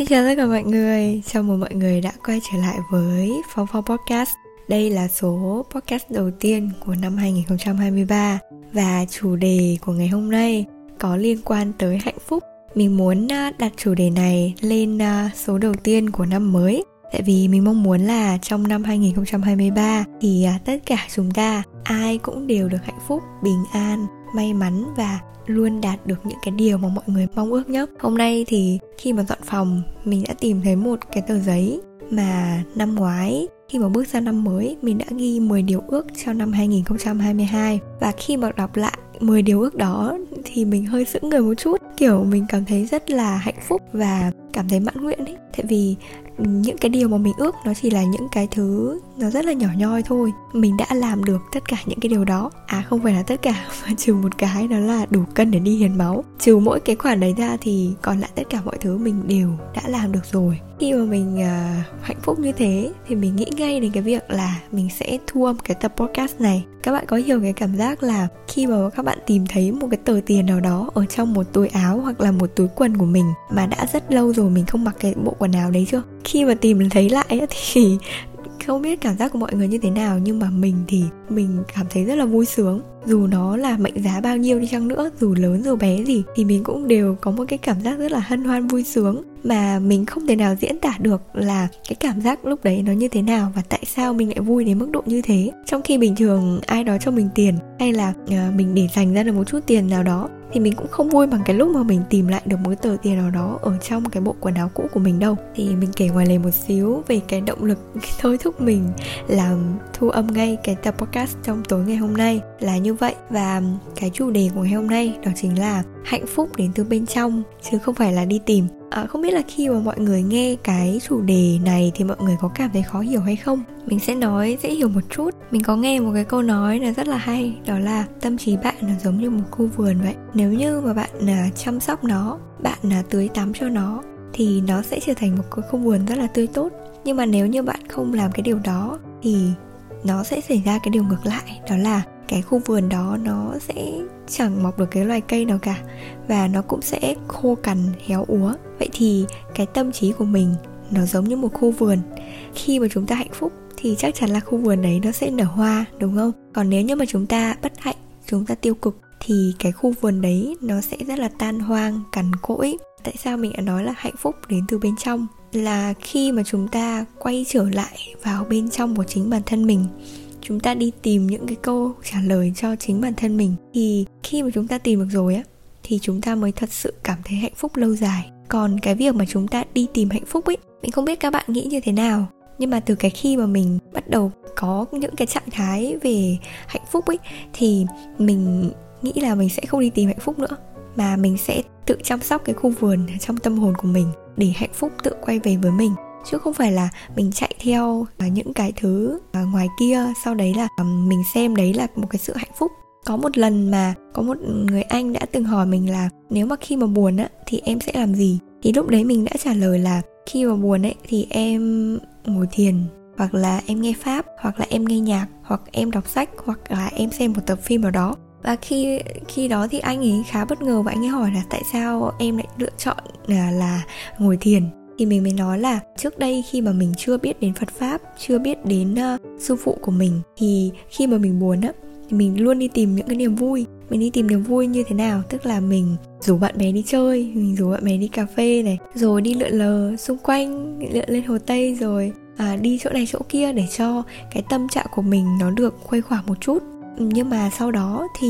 Xin chào tất cả mọi người, chào mừng mọi người đã quay trở lại với Phong Phong Podcast. Đây là số podcast đầu tiên của năm 2023 Và chủ đề của ngày hôm nay có liên quan tới hạnh phúc. Mình muốn à, đặt chủ đề này lên à, số đầu tiên của năm mới. Tại vì mình mong muốn là trong năm 2023 thì à, tất cả chúng ta ai cũng đều được hạnh phúc, bình an, may mắn và luôn đạt được những cái điều mà mọi người mong ước nhất hôm nay thì khi mà dọn phòng, mình đã tìm thấy một cái tờ giấy mà năm ngoái, khi mà bước sang năm mới, mình đã ghi 10 điều ước cho năm 2022 và khi mà đọc lại 10 điều ước đó thì mình hơi sững người một chút, kiểu mình cảm thấy rất là hạnh phúc và cảm thấy mãn nguyện ấy. Tại vì những cái điều mà mình ước nó chỉ là những cái thứ nó rất là nhỏ nhoi thôi. Mình đã làm được tất cả những cái điều đó. À không phải là tất cả mà trừ một cái đó là đủ cân để đi hiến máu. Trừ mỗi cái khoản đấy ra thì còn lại tất cả mọi thứ mình đều đã làm được rồi. Khi mà mình uh, hạnh phúc như thế thì mình nghĩ ngay đến cái việc là mình sẽ thu âm cái tập podcast này. Các bạn có hiểu cái cảm giác là khi mà các bạn tìm thấy một cái tờ tiền nào đó ở trong một túi áo hoặc là một túi quần của mình mà đã rất lâu rồi mình không mặc cái bộ quần áo đấy chưa? Khi mà tìm thấy lại thì không biết cảm giác của mọi người như thế nào, nhưng mà mình thì mình cảm thấy rất là vui sướng dù nó là mệnh giá bao nhiêu đi chăng nữa dù lớn dù bé gì thì mình cũng đều có một cái cảm giác rất là hân hoan vui sướng. Mà mình không thể nào diễn tả được là cái cảm giác lúc đấy nó như thế nào và tại sao mình lại vui đến mức độ như thế. Trong khi bình thường ai đó cho mình tiền hay là uh, mình để dành ra được một chút tiền nào đó thì mình cũng không vui bằng cái lúc mà mình tìm lại được một tờ tiền nào đó ở trong cái bộ quần áo cũ của mình đâu. Thì mình kể ngoài lề một xíu về cái động lực thôi thúc mình làm thu âm ngay cái tập podcast trong tối ngày hôm nay là như vậy. Và cái chủ đề của ngày hôm nay đó chính là hạnh phúc đến từ bên trong chứ không phải là đi tìm. À, không biết là khi mà mọi người nghe cái chủ đề này thì mọi người có cảm thấy khó hiểu hay không? Mình sẽ nói dễ hiểu một chút. Mình có nghe một cái câu nói là rất là hay đó là tâm trí bạn là giống như một khu vườn vậy. Nếu như mà bạn là chăm sóc nó bạn là tưới tắm cho nó thì nó sẽ trở thành một cái khu vườn rất là tươi tốt. Nhưng mà nếu như bạn không làm cái điều đó thì nó sẽ xảy ra cái điều ngược lại đó là cái khu vườn đó nó sẽ chẳng mọc được cái loài cây nào cả và nó cũng sẽ khô cằn, héo úa. Vậy thì cái tâm trí của mình nó giống như một khu vườn. Khi mà chúng ta hạnh phúc thì chắc chắn là khu vườn đấy nó sẽ nở hoa, đúng không? Còn nếu như mà chúng ta bất hạnh, chúng ta tiêu cực thì cái khu vườn đấy nó sẽ rất là tan hoang, cằn cỗi. Tại sao mình đã nói là hạnh phúc đến từ bên trong? Là khi mà chúng ta quay trở lại vào bên trong của chính bản thân mình chúng ta đi tìm những cái câu trả lời cho chính bản thân mình, thì khi mà chúng ta tìm được rồi á, thì chúng ta mới thật sự cảm thấy hạnh phúc lâu dài. Còn cái việc mà chúng ta đi tìm hạnh phúc ấy, mình không biết các bạn nghĩ như thế nào, nhưng mà từ cái khi mà mình bắt đầu có những cái trạng thái về hạnh phúc ấy, thì mình nghĩ là mình sẽ không đi tìm hạnh phúc nữa, mà mình sẽ tự chăm sóc cái khu vườn trong tâm hồn của mình để hạnh phúc tự quay về với mình chứ không phải là mình chạy theo à, những cái thứ à, ngoài kia sau đấy là mình xem đấy là một cái sự hạnh phúc. Có một lần mà có một người anh đã từng hỏi mình là nếu mà khi mà buồn á thì em sẽ làm gì? Thì lúc đấy mình đã trả lời là khi mà buồn ấy thì em ngồi thiền hoặc là em nghe pháp hoặc là em nghe nhạc hoặc em đọc sách hoặc là em xem một tập phim nào đó. Và khi khi đó thì anh ấy khá bất ngờ và anh ấy hỏi là tại sao em lại lựa chọn là, là ngồi thiền? Thì mình mới nói là trước đây khi mà mình chưa biết đến Phật pháp, chưa biết đến uh, sư phụ của mình thì khi mà mình buồn á thì mình luôn đi tìm những cái niềm vui. Mình đi tìm niềm vui như thế nào? Tức là mình rủ bạn bè đi chơi mình rủ bạn bè đi cà phê này rồi đi lượn lờ xung quanh lượn lên hồ tây rồi à, đi chỗ này chỗ kia để cho cái tâm trạng của mình nó được khuây khỏa một chút. Nhưng mà sau đó thì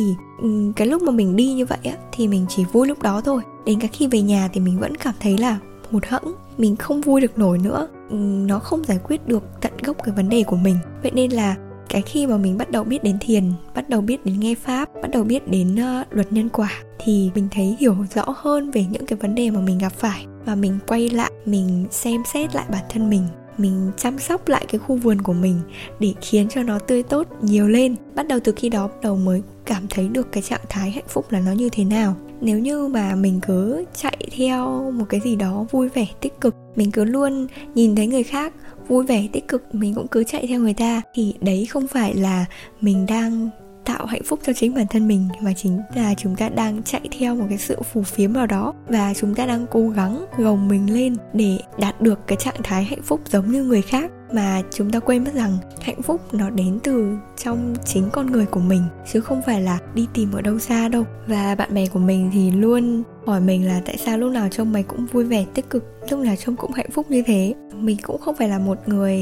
cái lúc mà mình đi như vậy á thì mình chỉ vui lúc đó thôi. Đến cả khi về nhà thì mình vẫn cảm thấy là hụt hẫng mình không vui được nổi nữa. Ừ, nó không giải quyết được tận gốc cái vấn đề của mình. Vậy nên là cái khi mà mình bắt đầu biết đến thiền bắt đầu biết đến nghe pháp bắt đầu biết đến uh, luật nhân quả thì mình thấy hiểu rõ hơn về những cái vấn đề mà mình gặp phải và mình quay lại mình xem xét lại bản thân mình mình chăm sóc lại cái khu vườn của mình để khiến cho nó tươi tốt nhiều lên. Bắt đầu từ khi đó bắt đầu mới cảm thấy được cái trạng thái hạnh phúc là nó như thế nào nếu như mà mình cứ chạy theo một cái gì đó vui vẻ, tích cực, mình cứ luôn nhìn thấy người khác vui vẻ, tích cực, mình cũng cứ chạy theo người ta, thì đấy không phải là mình đang tạo hạnh phúc cho chính bản thân mình mà chính là chúng ta đang chạy theo một cái sự phù phiếm vào đó và chúng ta đang cố gắng gồng mình lên để đạt được cái trạng thái hạnh phúc giống như người khác. Mà chúng ta quên mất rằng hạnh phúc nó đến từ trong chính con người của mình, chứ không phải là đi tìm ở đâu xa đâu. Và bạn bè của mình thì luôn hỏi mình là tại sao lúc nào trông mày cũng vui vẻ, tích cực, lúc nào trông cũng hạnh phúc như thế. Mình cũng không phải là một người,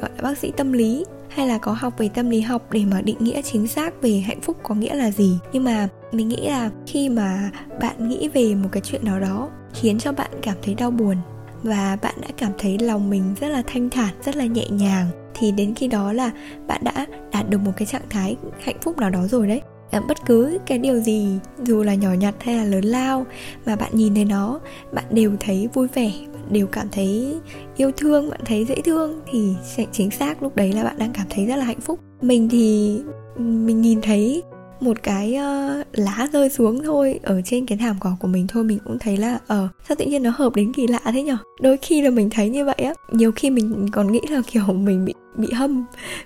gọi là, bác sĩ tâm lý hay là có học về tâm lý học để mà định nghĩa chính xác về hạnh phúc có nghĩa là gì? Nhưng mà mình nghĩ là khi mà bạn nghĩ về một cái chuyện nào đó khiến cho bạn cảm thấy đau buồn và bạn đã cảm thấy lòng mình rất là thanh thản rất là nhẹ nhàng thì đến khi đó là bạn đã đạt được một cái trạng thái hạnh phúc nào đó rồi đấy. À, bất cứ cái điều gì dù là nhỏ nhặt hay là lớn lao mà bạn nhìn thấy nó bạn đều thấy vui vẻ đều cảm thấy yêu thương bạn thấy dễ thương thì chính xác lúc đấy là bạn đang cảm thấy rất là hạnh phúc. Mình thì mình nhìn thấy một cái uh, lá rơi xuống thôi ở trên cái thảm cỏ của mình thôi mình cũng thấy là ờ uh, sao tự nhiên nó hợp đến kỳ lạ thế nhở? Đôi khi là mình thấy như vậy á nhiều khi mình còn nghĩ là kiểu mình bị bị hâm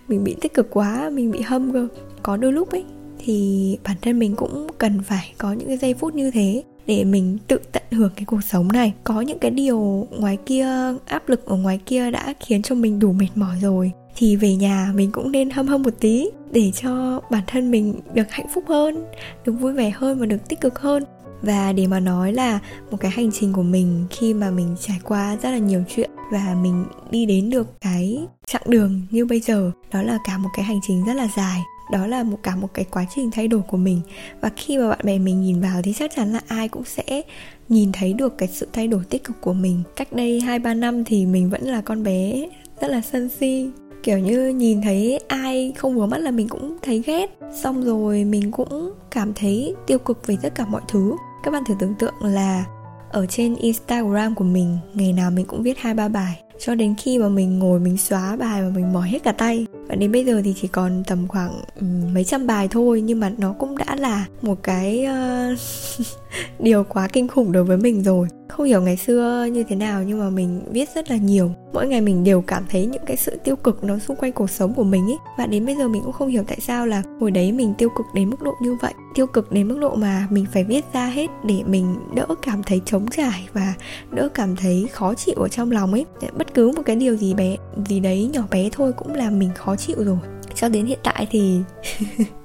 mình bị tích cực quá mình bị hâm cơ. Có đôi lúc ấy thì bản thân mình cũng cần phải có những cái giây phút như thế để mình tự tận hưởng cái cuộc sống này. Có những cái điều ngoài kia, áp lực ở ngoài kia đã khiến cho mình đủ mệt mỏi rồi. Thì về nhà mình cũng nên hâm hâm một tí để cho bản thân mình được hạnh phúc hơn, được vui vẻ hơn và được tích cực hơn. Và để mà nói là một cái hành trình của mình khi mà mình trải qua rất là nhiều chuyện và mình đi đến được cái chặng đường như bây giờ, đó là cả một cái hành trình rất là dài đó là một, cả một cái quá trình thay đổi của mình. Và khi mà bạn bè mình nhìn vào thì chắc chắn là ai cũng sẽ nhìn thấy được cái sự thay đổi tích cực của mình. Cách đây hai, ba năm thì mình vẫn là con bé rất là sân si. Kiểu như nhìn thấy ai không vừa mắt là mình cũng thấy ghét. Xong rồi mình cũng cảm thấy tiêu cực về tất cả mọi thứ. Các bạn thử tưởng tượng là ở trên instagram của mình, ngày nào mình cũng viết hai, ba bài cho đến khi mà mình ngồi mình xóa bài mà mình mỏi hết cả tay. Và đến bây giờ thì chỉ còn tầm khoảng um, mấy trăm bài thôi. Nhưng mà nó cũng đã là một cái uh, điều quá kinh khủng đối với mình rồi. Không hiểu ngày xưa như thế nào nhưng mà mình viết rất là nhiều. Mỗi ngày mình đều cảm thấy những cái sự tiêu cực nó xung quanh cuộc sống của mình ấy và đến bây giờ mình cũng không hiểu tại sao là hồi đấy mình tiêu cực đến mức độ như vậy. Tiêu cực đến mức độ mà mình phải viết ra hết để mình đỡ cảm thấy trống trải và đỡ cảm thấy khó chịu ở trong lòng ấy. Bất cứ một cái điều gì bé, gì đấy nhỏ bé thôi cũng làm mình khó chịu rồi. Cho đến hiện tại thì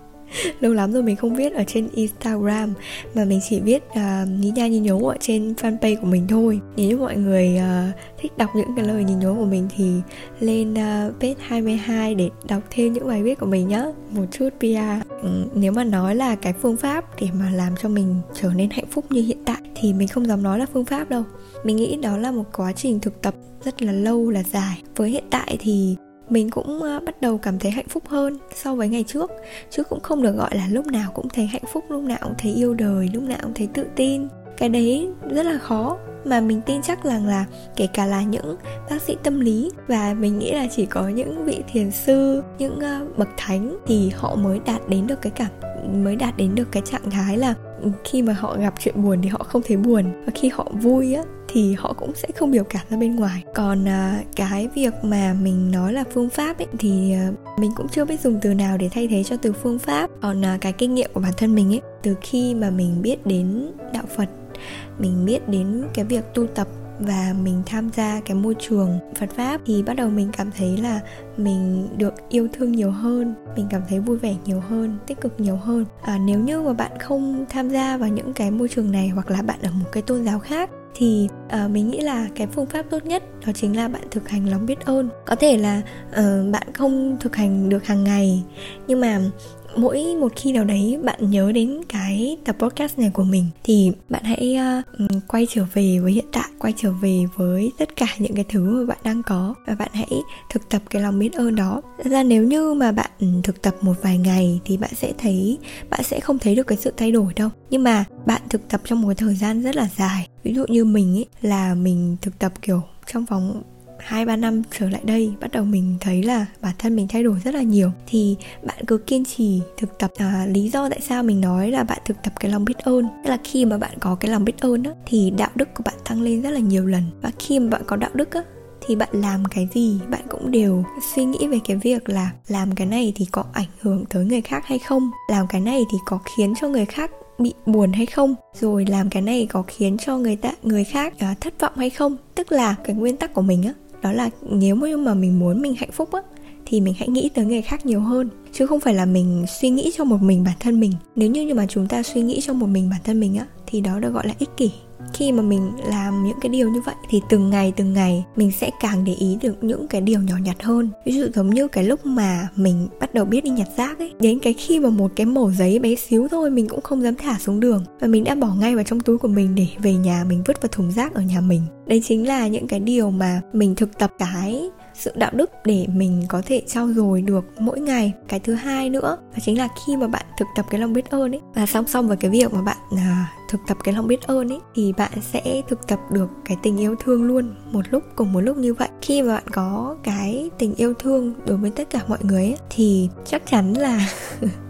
lâu lắm rồi mình không viết ở trên Instagram mà mình chỉ viết uh, à, nhí nha nhí nhố ở trên fanpage của mình thôi. Nếu như mọi người uh, thích đọc những cái lời nhí nhố của mình thì lên uh, page 22 để đọc thêm những bài viết của mình nhé một chút PR ừ, nếu mà nói là cái phương pháp để mà làm cho mình trở nên hạnh phúc như hiện tại thì mình không dám nói là phương pháp đâu. Mình nghĩ đó là một quá trình thực tập rất là lâu là dài. Với hiện tại thì mình cũng ờ, bắt đầu cảm thấy hạnh phúc hơn so với ngày trước. Chứ cũng không được gọi là lúc nào cũng thấy hạnh phúc, lúc nào cũng thấy yêu đời, lúc nào cũng thấy tự tin. Cái đấy rất là khó. Mà mình tin chắc rằng là kể cả là những bác sĩ tâm lý và mình nghĩ là chỉ có những vị thiền sư, những ờ, bậc thánh thì họ mới đạt đến được cái cảm, mới đạt đến được cái trạng thái là khi mà họ gặp chuyện buồn thì họ không thấy buồn. Và khi họ vui á thì họ cũng sẽ không biểu cảm ra bên ngoài. Còn à, cái việc mà mình nói là phương pháp ấy thì à, mình cũng chưa biết dùng từ nào để thay thế cho từ phương pháp. Còn à, cái kinh nghiệm của bản thân mình ấy từ khi mà mình biết đến đạo phật mình biết đến cái việc tu tập và mình tham gia cái môi trường Phật pháp thì bắt đầu mình cảm thấy là mình được yêu thương nhiều hơn mình cảm thấy vui vẻ nhiều hơn tích cực nhiều hơn. À, nếu như mà bạn không tham gia vào những cái môi trường này hoặc là bạn ở một cái tôn giáo khác thì uh, mình nghĩ là cái phương pháp tốt nhất đó chính là bạn thực hành lòng biết ơn. Có thể là uh, bạn không thực hành được hàng ngày nhưng mà mỗi một khi nào đấy bạn nhớ đến cái tập podcast này của mình thì bạn hãy uh, quay trở về với hiện tại quay trở về với tất cả những cái thứ mà bạn đang có. Và bạn hãy thực tập cái lòng biết ơn đó. Ra nếu như mà bạn ừ, thực tập một vài ngày thì bạn sẽ thấy bạn sẽ không thấy được cái sự thay đổi đâu. Nhưng mà bạn thực tập trong một thời gian rất là dài. Ví dụ như mình ấy là mình thực tập kiểu trong vòng hai ba năm trở lại đây bắt đầu mình thấy là bản thân mình thay đổi rất là nhiều. Thì bạn cứ kiên trì thực tập à, lý do tại sao mình nói là bạn thực tập cái lòng biết ơn. Tức là khi mà bạn có cái lòng biết ơn á thì đạo đức của bạn tăng lên rất là nhiều lần. Và khi mà bạn có đạo đức á thì bạn làm cái gì bạn cũng đều suy nghĩ về cái việc là làm cái này thì có ảnh hưởng tới người khác hay không? Làm cái này thì có khiến cho người khác bị buồn hay không? Rồi làm cái này có khiến cho người ta người khác uh, thất vọng hay không? Tức là cái nguyên tắc của mình á đó là nếu mà mình muốn mình hạnh phúc á, thì mình hãy nghĩ tới người khác nhiều hơn, chứ không phải là mình suy nghĩ cho một mình bản thân mình. Nếu như mà chúng ta suy nghĩ cho một mình bản thân mình á, thì đó được gọi là ích kỷ khi mà mình làm những cái điều như vậy thì từng ngày từng ngày mình sẽ càng để ý được những cái điều nhỏ nhặt hơn. Ví dụ giống như cái lúc mà mình bắt đầu biết đi nhặt rác ấy đến cái khi mà một cái mẩu giấy bé xíu thôi mình cũng không dám thả xuống đường và mình đã bỏ ngay vào trong túi của mình để về nhà mình vứt vào thùng rác ở nhà mình. Đấy chính là những cái điều mà mình thực tập cái sự đạo đức để mình có thể trau dồi được mỗi ngày. Cái thứ hai nữa đó chính là khi mà bạn thực tập cái lòng biết ơn ấy và song song với cái việc mà bạn à, thực tập cái lòng biết ơn ấy thì bạn sẽ thực tập được cái tình yêu thương luôn một lúc cùng một lúc như vậy. Khi mà bạn có cái tình yêu thương đối với tất cả mọi người ấy, thì chắc chắn là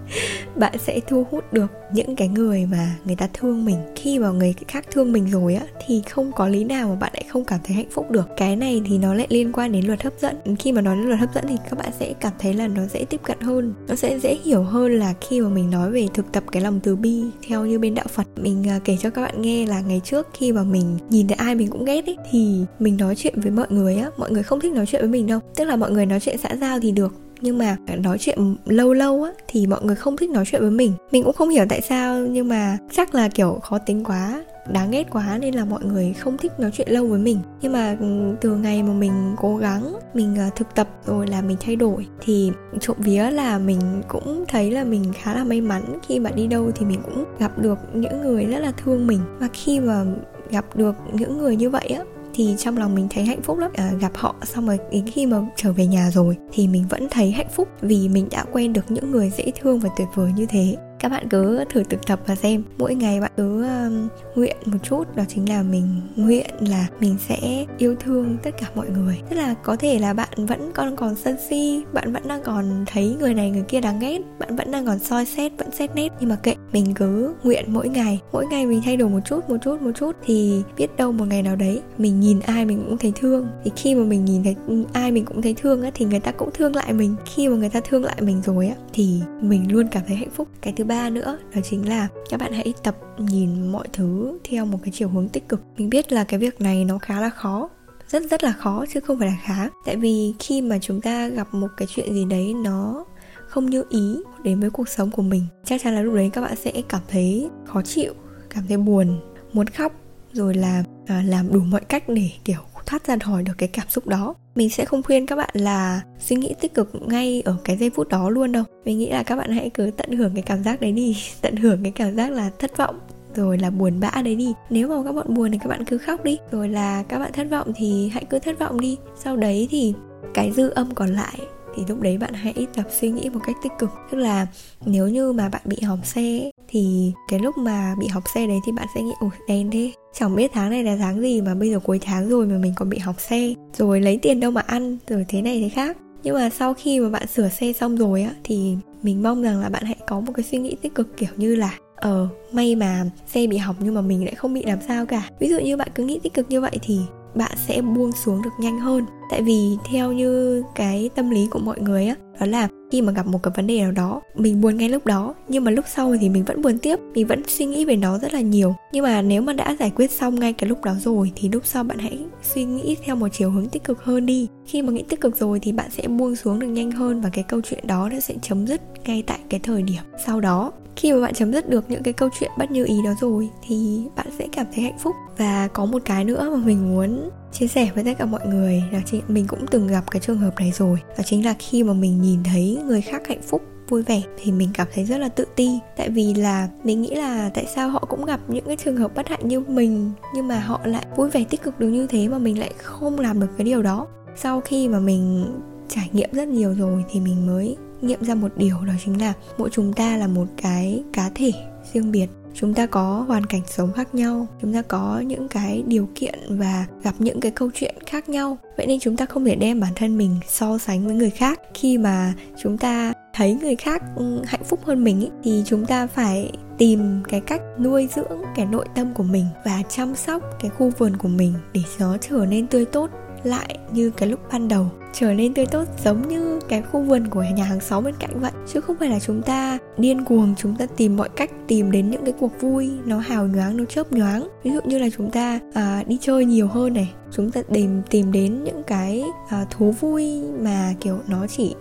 bạn sẽ thu hút được những cái người mà người ta thương mình. Khi mà người khác thương mình rồi á, thì không có lý nào mà bạn lại không cảm thấy hạnh phúc được. Cái này thì nó lại liên quan đến luật hấp dẫn. Khi mà nói đến luật hấp dẫn thì các bạn sẽ cảm thấy là nó dễ tiếp cận hơn. Nó sẽ dễ hiểu hơn là khi mà mình nói về thực tập cái lòng từ bi theo như bên đạo phật. Mình à, kể cho các bạn nghe là ngày trước khi mà mình nhìn thấy ai mình cũng ghét ấy, thì mình nói chuyện với mọi người á. Mọi người không thích nói chuyện với mình đâu. Tức là mọi người nói chuyện xã giao thì được nhưng mà nói chuyện lâu lâu á, thì mọi người không thích nói chuyện với mình. Mình cũng không hiểu tại sao, nhưng mà chắc là kiểu khó tính quá, đáng ghét quá nên là mọi người không thích nói chuyện lâu với mình. Nhưng mà ừ, từ ngày mà mình cố gắng, mình ờ, thực tập rồi là mình thay đổi, thì trộm vía là mình cũng thấy là mình khá là may mắn khi mà đi đâu thì mình cũng gặp được những người rất là thương mình. Và khi mà gặp được những người như vậy á thì trong lòng mình thấy hạnh phúc lắm. À, gặp họ xong rồi đến khi mà trở về nhà rồi thì mình vẫn thấy hạnh phúc vì mình đã quen được những người dễ thương và tuyệt vời như thế các bạn cứ thử thực tập và xem. Mỗi ngày bạn cứ um, nguyện một chút đó chính là mình nguyện là mình sẽ yêu thương tất cả mọi người. Tức là có thể là bạn vẫn còn còn sân si bạn vẫn đang còn thấy người này người kia đáng ghét bạn vẫn đang còn soi xét vẫn xét nét. Nhưng mà kệ mình cứ nguyện mỗi ngày. Mỗi ngày mình thay đổi một chút một chút một chút thì biết đâu một ngày nào đấy mình nhìn ai mình cũng thấy thương. Thì khi mà mình nhìn thấy ai mình cũng thấy thương á thì người ta cũng thương lại mình. Khi mà người ta thương lại mình rồi á thì mình luôn cảm thấy hạnh phúc. Cái thứ ba nữa đó chính là các bạn hãy tập nhìn mọi thứ theo một cái chiều hướng tích cực. Mình biết là cái việc này nó khá là khó rất rất là khó chứ không phải là khá. Tại vì khi mà chúng ta gặp một cái chuyện gì đấy nó không như ý đến với cuộc sống của mình chắc chắn là lúc đấy các bạn sẽ cảm thấy khó chịu cảm thấy buồn muốn khóc rồi là à, làm đủ mọi cách để kiểu thoát ra khỏi được cái cảm xúc đó. Mình sẽ không khuyên các bạn là suy nghĩ tích cực ngay ở cái giây phút đó luôn đâu. Mình nghĩ là các bạn hãy cứ tận hưởng cái cảm giác đấy đi, tận hưởng cái cảm giác là thất vọng, rồi là buồn bã đấy đi. Nếu mà các bạn buồn thì các bạn cứ khóc đi, rồi là các bạn thất vọng thì hãy cứ thất vọng đi. Sau đấy thì cái dư âm còn lại thì lúc đấy bạn hãy tập suy nghĩ một cách tích cực. Tức là nếu như mà bạn bị hỏng xe thì cái lúc mà bị hỏng xe đấy thì bạn sẽ nghĩ ủa đen thế, chẳng biết tháng này là tháng gì mà bây giờ cuối tháng rồi mà mình còn bị hỏng xe, rồi lấy tiền đâu mà ăn, rồi thế này thế khác. Nhưng mà sau khi mà bạn sửa xe xong rồi á, thì mình mong rằng là bạn hãy có một cái suy nghĩ tích cực, kiểu như là ờ may mà xe bị hỏng nhưng mà mình lại không bị làm sao cả. Ví dụ như bạn cứ nghĩ tích cực như vậy thì bạn sẽ buông xuống được nhanh hơn. Tại vì theo như cái tâm lý của mọi người á, đó là khi mà gặp một cái vấn đề nào đó, mình buồn ngay lúc đó, nhưng mà lúc sau thì mình vẫn buồn tiếp, mình vẫn suy nghĩ về nó rất là nhiều. Nhưng mà nếu mà đã giải quyết xong ngay cái lúc đó rồi, thì lúc sau bạn hãy suy nghĩ theo một chiều hướng tích cực hơn đi. Khi mà nghĩ tích cực rồi thì bạn sẽ buông xuống được nhanh hơn và cái câu chuyện đó nó sẽ chấm dứt ngay tại cái thời điểm sau đó. Khi mà bạn chấm dứt được những cái câu chuyện bất như ý đó rồi, thì bạn sẽ cảm thấy hạnh phúc. Và có một cái nữa mà mình muốn chia sẻ với tất cả mọi người là mình cũng từng gặp cái trường hợp này rồi. Đó chính là khi mà mình nhìn thấy người khác hạnh phúc, vui vẻ thì mình cảm thấy rất là tự ti. Tại vì là mình nghĩ là tại sao họ cũng gặp những cái trường hợp bất hạnh như mình, nhưng mà họ lại vui vẻ tích cực được như thế mà mình lại không làm được cái điều đó. Sau khi mà mình trải nghiệm rất nhiều rồi thì mình mới nghiệm ra một điều, đó chính là mỗi chúng ta là một cái cá thể riêng biệt chúng ta có hoàn cảnh sống khác nhau chúng ta có những cái điều kiện và gặp những cái câu chuyện khác nhau. Vậy nên chúng ta không thể đem bản thân mình so sánh với người khác. Khi mà chúng ta thấy người khác ừ, hạnh phúc hơn mình ý, thì chúng ta phải tìm cái cách nuôi dưỡng cái nội tâm của mình và chăm sóc cái khu vườn của mình để nó trở nên tươi tốt lại như cái lúc ban đầu. Trở nên tươi tốt giống như cái khu vườn của nhà hàng xóm bên cạnh vậy. Chứ không phải là chúng ta điên cuồng chúng ta tìm mọi cách tìm đến những cái cuộc vui nó hào nhoáng nó chớp nhoáng. Ví dụ như là chúng ta à, đi chơi nhiều hơn này chúng ta tìm tìm đến những cái à, thú vui mà kiểu nó chỉ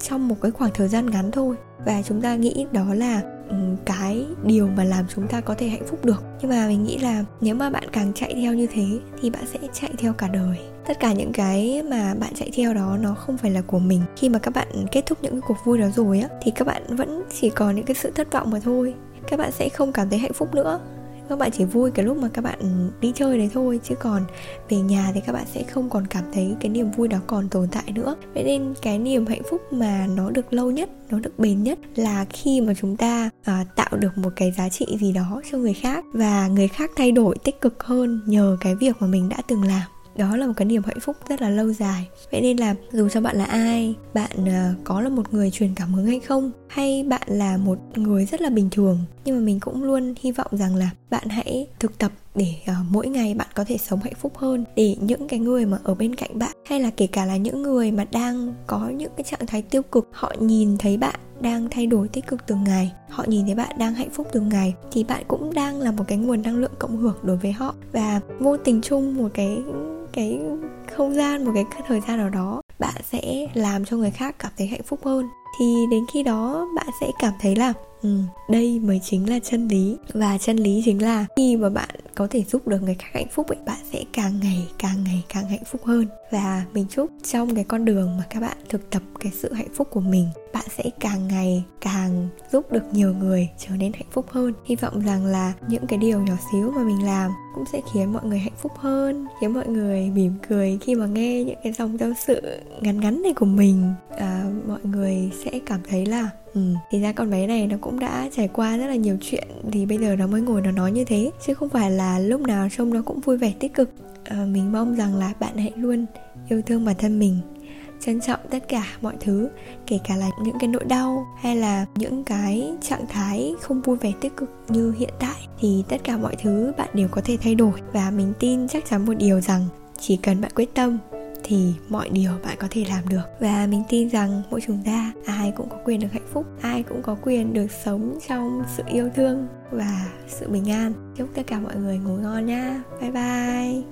trong một cái khoảng thời gian ngắn thôi. Và chúng ta nghĩ đó là cái điều mà làm chúng ta có thể hạnh phúc được. Nhưng mà mình nghĩ là nếu mà bạn càng chạy theo như thế thì bạn sẽ chạy theo cả đời. Tất cả những cái mà bạn chạy theo đó nó không phải là của mình. Khi mà các bạn kết thúc những cái cuộc vui đó rồi á, thì các bạn vẫn chỉ còn những cái sự thất vọng mà thôi. Các bạn sẽ không cảm thấy hạnh phúc nữa các bạn chỉ vui cái lúc mà các bạn đi chơi đấy thôi chứ còn về nhà thì các bạn sẽ không còn cảm thấy cái niềm vui đó còn tồn tại nữa. Vậy nên cái niềm hạnh phúc mà nó được lâu nhất nó được bền nhất là khi mà chúng ta à, tạo được một cái giá trị gì đó cho người khác và người khác thay đổi tích cực hơn nhờ cái việc mà mình đã từng làm đó là một cái niềm hạnh phúc rất là lâu dài. Vậy nên là dù cho bạn là ai bạn ờ, có là một người truyền cảm hứng hay không hay bạn là một người rất là bình thường nhưng mà mình cũng luôn hy vọng rằng là bạn hãy thực tập để uh, mỗi ngày bạn có thể sống hạnh phúc hơn để những cái người mà ở bên cạnh bạn hay là kể cả là những người mà đang có những cái trạng thái tiêu cực họ nhìn thấy bạn đang thay đổi tích cực từng ngày họ nhìn thấy bạn đang hạnh phúc từng ngày thì bạn cũng đang là một cái nguồn năng lượng cộng hưởng đối với họ. Và vô tình chung một cái cái không gian một cái thời gian nào đó bạn sẽ làm cho người khác cảm thấy hạnh phúc hơn. Thì đến khi đó bạn sẽ cảm thấy là ừ, đây mới chính là chân lý. Và chân lý chính là khi mà bạn có thể giúp được người khác hạnh phúc ấy bạn sẽ càng ngày càng ngày càng hạnh phúc hơn. Và mình chúc trong cái con đường mà các bạn thực tập cái sự hạnh phúc của mình bạn sẽ càng ngày càng giúp được nhiều người trở nên hạnh phúc hơn. Hy vọng rằng là những cái điều nhỏ xíu mà mình làm cũng sẽ khiến mọi người hạnh phúc hơn khiến mọi người mỉm cười khi mà nghe những cái dòng tâm sự ngắn ngắn này của mình. À, mọi người sẽ cảm thấy là ừ thì ra con bé này nó cũng đã trải qua rất là nhiều chuyện thì bây giờ nó mới ngồi nó nói như thế chứ không phải là lúc nào trông nó cũng vui vẻ tích cực. À, mình mong rằng là bạn hãy luôn yêu thương bản thân mình trân trọng tất cả mọi thứ kể cả là những cái nỗi đau hay là những cái trạng thái không vui vẻ tích cực như hiện tại thì tất cả mọi thứ bạn đều có thể thay đổi. Và mình tin chắc chắn một điều rằng chỉ cần bạn quyết tâm thì mọi điều bạn có thể làm được. Và mình tin rằng mỗi chúng ta, ai cũng có quyền được hạnh phúc, ai cũng có quyền được sống trong sự yêu thương và sự bình an. Chúc tất cả mọi người ngủ ngon nha. Bye bye.